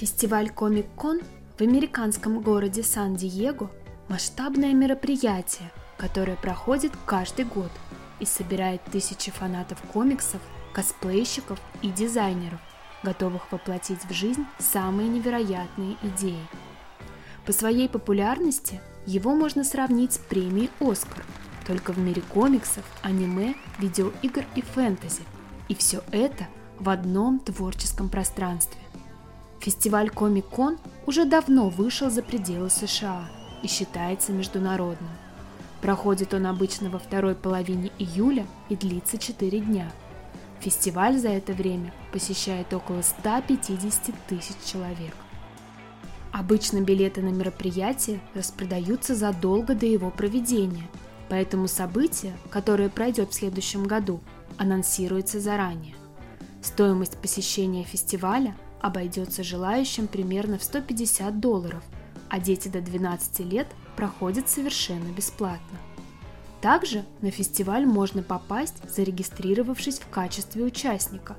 Фестиваль Комик-Кон в американском городе Сан-Диего – масштабное мероприятие, которое проходит каждый год и собирает тысячи фанатов комиксов, косплейщиков и дизайнеров, готовых воплотить в жизнь самые невероятные идеи. По своей популярности его можно сравнить с премией «Оскар», только в мире комиксов, аниме, видеоигр и фэнтези. И все это в одном творческом пространстве. Фестиваль Комик-Кон уже давно вышел за пределы США и считается международным. Проходит он обычно во второй половине июля и длится 4 дня. Фестиваль за это время посещает около 150 тысяч человек. Обычно билеты на мероприятие распродаются задолго до его проведения, поэтому событие, которое пройдет в следующем году, анонсируется заранее. Стоимость посещения фестиваля – обойдется желающим примерно в 150 долларов, а дети до 12 лет проходят совершенно бесплатно. Также на фестиваль можно попасть, зарегистрировавшись в качестве участника.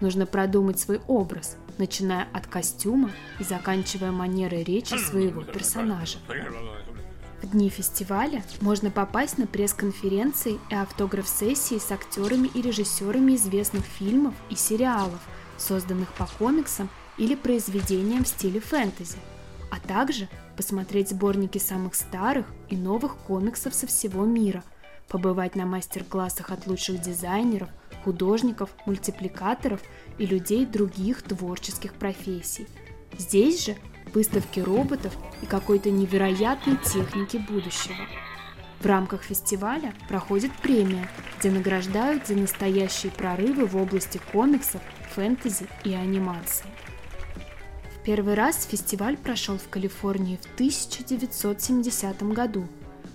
Нужно продумать свой образ, начиная от костюма и заканчивая манерой речи своего персонажа. В дни фестиваля можно попасть на пресс-конференции и автограф-сессии с актерами и режиссерами известных фильмов и сериалов – созданных по комиксам или произведениям в стиле фэнтези, а также посмотреть сборники самых старых и новых комиксов со всего мира, побывать на мастер-классах от лучших дизайнеров, художников, мультипликаторов и людей других творческих профессий. Здесь же выставки роботов и какой-то невероятной техники будущего. В рамках фестиваля проходит премия, где награждают за настоящие прорывы в области комиксов фэнтези и анимации. Первый раз фестиваль прошел в Калифорнии в 1970 году.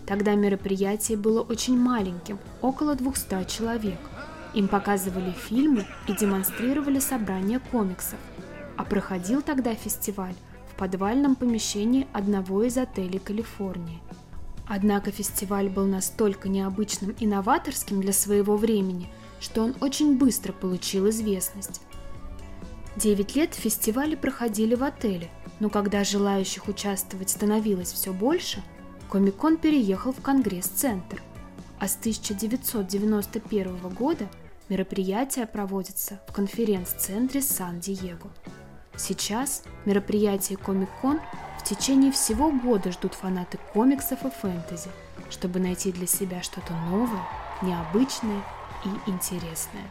Тогда мероприятие было очень маленьким, около 200 человек. Им показывали фильмы и демонстрировали собрания комиксов. А проходил тогда фестиваль в подвальном помещении одного из отелей Калифорнии. Однако фестиваль был настолько необычным и новаторским для своего времени, что он очень быстро получил известность. Девять лет фестивали проходили в отеле, но когда желающих участвовать становилось все больше, Комикон переехал в Конгресс-центр. А с 1991 года мероприятие проводится в конференц-центре Сан-Диего. Сейчас мероприятие Комик-кон в течение всего года ждут фанаты комиксов и фэнтези, чтобы найти для себя что-то новое, необычное и интересное.